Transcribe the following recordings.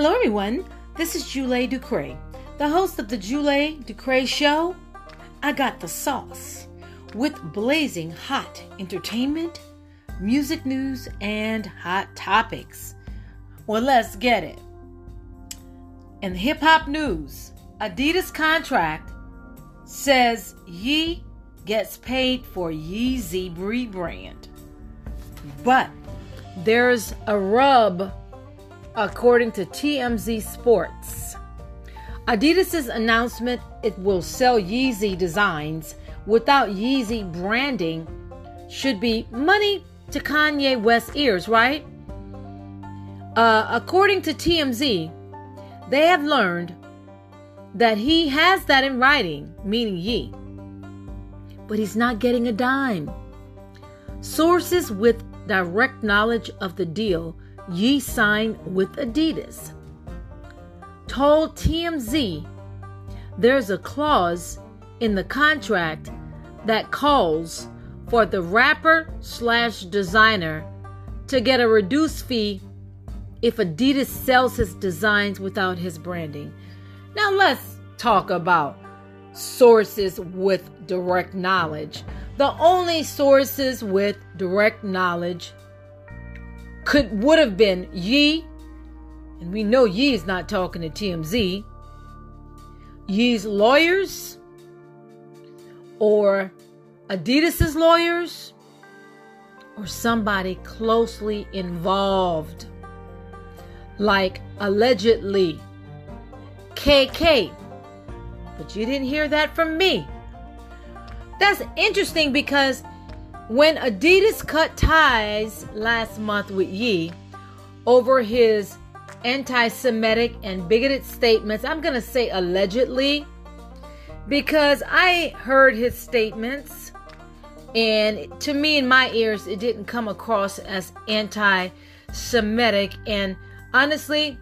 Hello, everyone. This is Julie Ducre, the host of the Julie Ducre Show. I got the sauce with blazing hot entertainment, music news, and hot topics. Well, let's get it. In hip hop news, Adidas contract says Ye gets paid for Yeezy rebrand. But there's a rub according to TMZ Sports. Adidas's announcement it will sell Yeezy designs without Yeezy branding should be money to Kanye West's ears, right? Uh, according to TMZ, they have learned that he has that in writing, meaning Ye, but he's not getting a dime. Sources with direct knowledge of the deal Ye signed with Adidas told TMZ there's a clause in the contract that calls for the rapper slash designer to get a reduced fee if Adidas sells his designs without his branding. Now let's talk about sources with direct knowledge. The only sources with direct knowledge could would have been Ye, and we know Ye is not talking to TMZ. Ye's lawyers or Adidas's lawyers or somebody closely involved like allegedly KK. But you didn't hear that from me. That's interesting because when Adidas cut ties last month with Ye over his anti Semitic and bigoted statements, I'm going to say allegedly, because I heard his statements, and to me, in my ears, it didn't come across as anti Semitic. And honestly,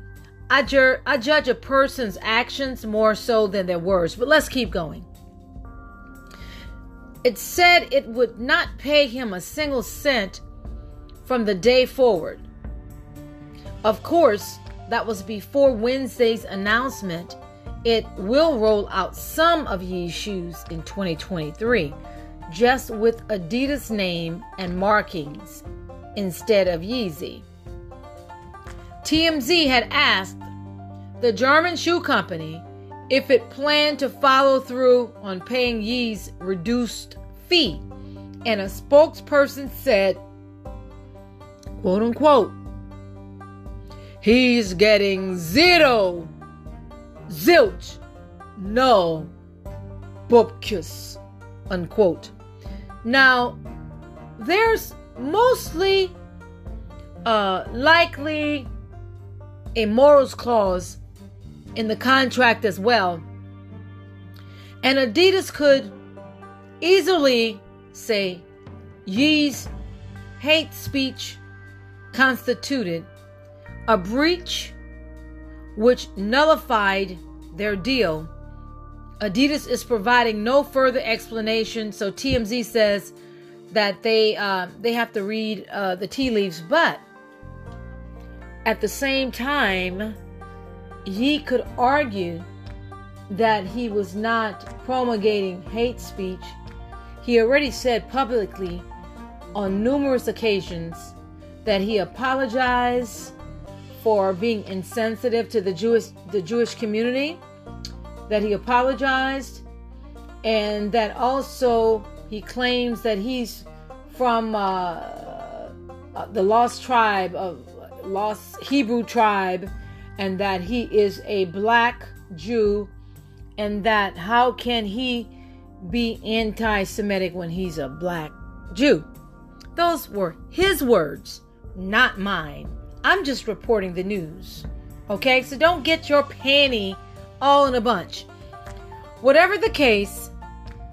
I, I judge a person's actions more so than their words. But let's keep going. It said it would not pay him a single cent from the day forward. Of course, that was before Wednesday's announcement. It will roll out some of Ye's shoes in 2023, just with Adidas name and markings instead of Yeezy. TMZ had asked the German shoe company if it planned to follow through on paying Ye's reduced fee. And a spokesperson said, quote unquote, he's getting zero, zilch, no, bupkis, unquote. Now, there's mostly uh, likely a morals clause in the contract as well. And Adidas could easily say Ye's hate speech constituted a breach which nullified their deal. Adidas is providing no further explanation, so TMZ says that they uh, they have to read uh, the tea leaves. But at the same time, he could argue that he was not promulgating hate speech. He already said publicly on numerous occasions that he apologized for being insensitive to the Jewish the Jewish community, that he apologized, and that also he claims that he's from uh, uh the lost tribe of lost Hebrew tribe and that he is a black Jew, and that how can he be anti Semitic when he's a black Jew? Those were his words, not mine. I'm just reporting the news. Okay, so don't get your panty all in a bunch. Whatever the case,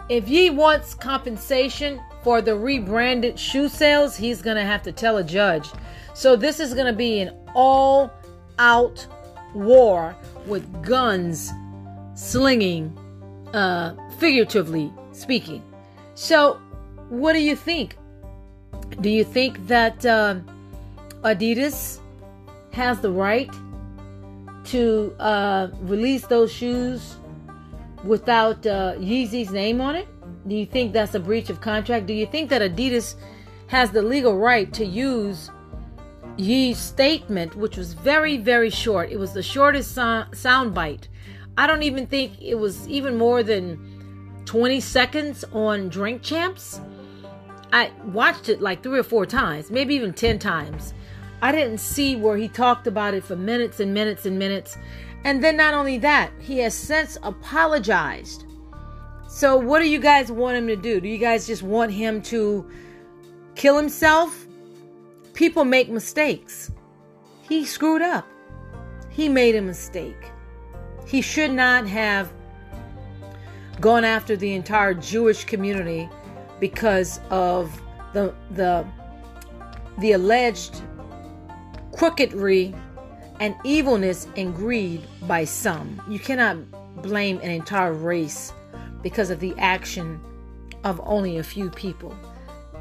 if he wants compensation for the rebranded shoe sales, he's going to have to tell a judge. So this is going to be an all out war with guns slinging, uh, figuratively speaking. So, what do you think? Do you think that uh, Adidas has the right to uh, release those shoes without uh, Yeezy's name on it? Do you think that's a breach of contract? Do you think that Adidas has the legal right to use Ye's statement, which was very, very short? It was the shortest so- sound bite. I don't even think it was even more than 20 seconds on Drink Champs. I watched it like three or four times, maybe even 10 times. I didn't see where he talked about it for minutes and minutes and minutes. And then not only that, he has since apologized. So what do you guys want him to do? Do you guys just want him to kill himself? People make mistakes. He screwed up. He made a mistake. He should not have gone after the entire Jewish community because of the the the alleged crookedry and evilness and greed by some. You cannot blame an entire race because of the action of only a few people.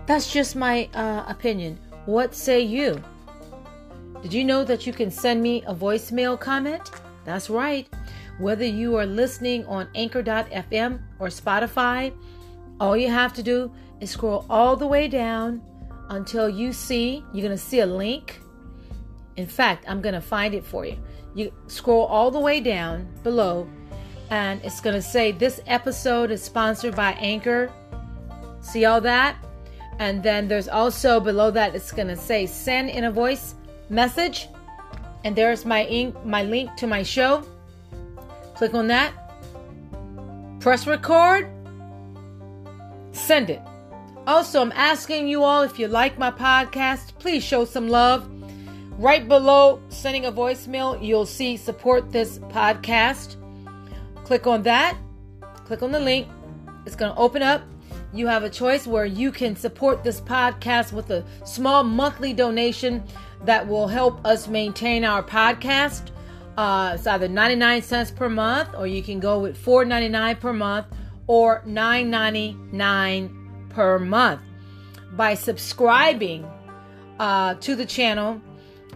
That's just my uh, opinion. What say you? Did you know that you can send me a voicemail comment? That's right. Whether you are listening on anchor.fm or Spotify, all you have to do is scroll all the way down until you see, you're going to see a link. In fact, I'm going to find it for you. You scroll all the way down below, and it's going to say this episode is sponsored by Anchor. See all that? And then there's also below that, it's to say send in a voice message. And there's my ink, my link to my show. Click on that. Press record. Send it. Also, I'm asking you all if you like my podcast, please show some love. Right below sending a voicemail, you'll see support this podcast. Click on that. Click on the link. It's going to open up. You have a choice where you can support this podcast with a small monthly donation that will help us maintain our podcast. Uh, it's either 99 cents per month, or you can go with 4.99 per month, or 9.99 per month. By subscribing uh, to the channel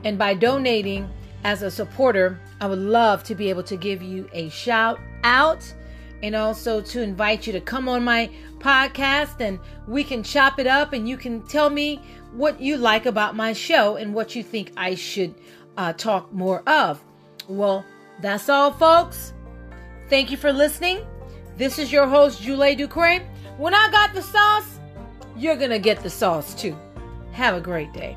and by donating as a supporter, I would love to be able to give you a shout out and also to invite you to come on my podcast and we can chop it up and you can tell me what you like about my show and what you think I should uh, talk more of. Well, that's all, folks. Thank you for listening. This is your host, Julie Ducre. When I got the sauce, you're going to get the sauce too. Have a great day.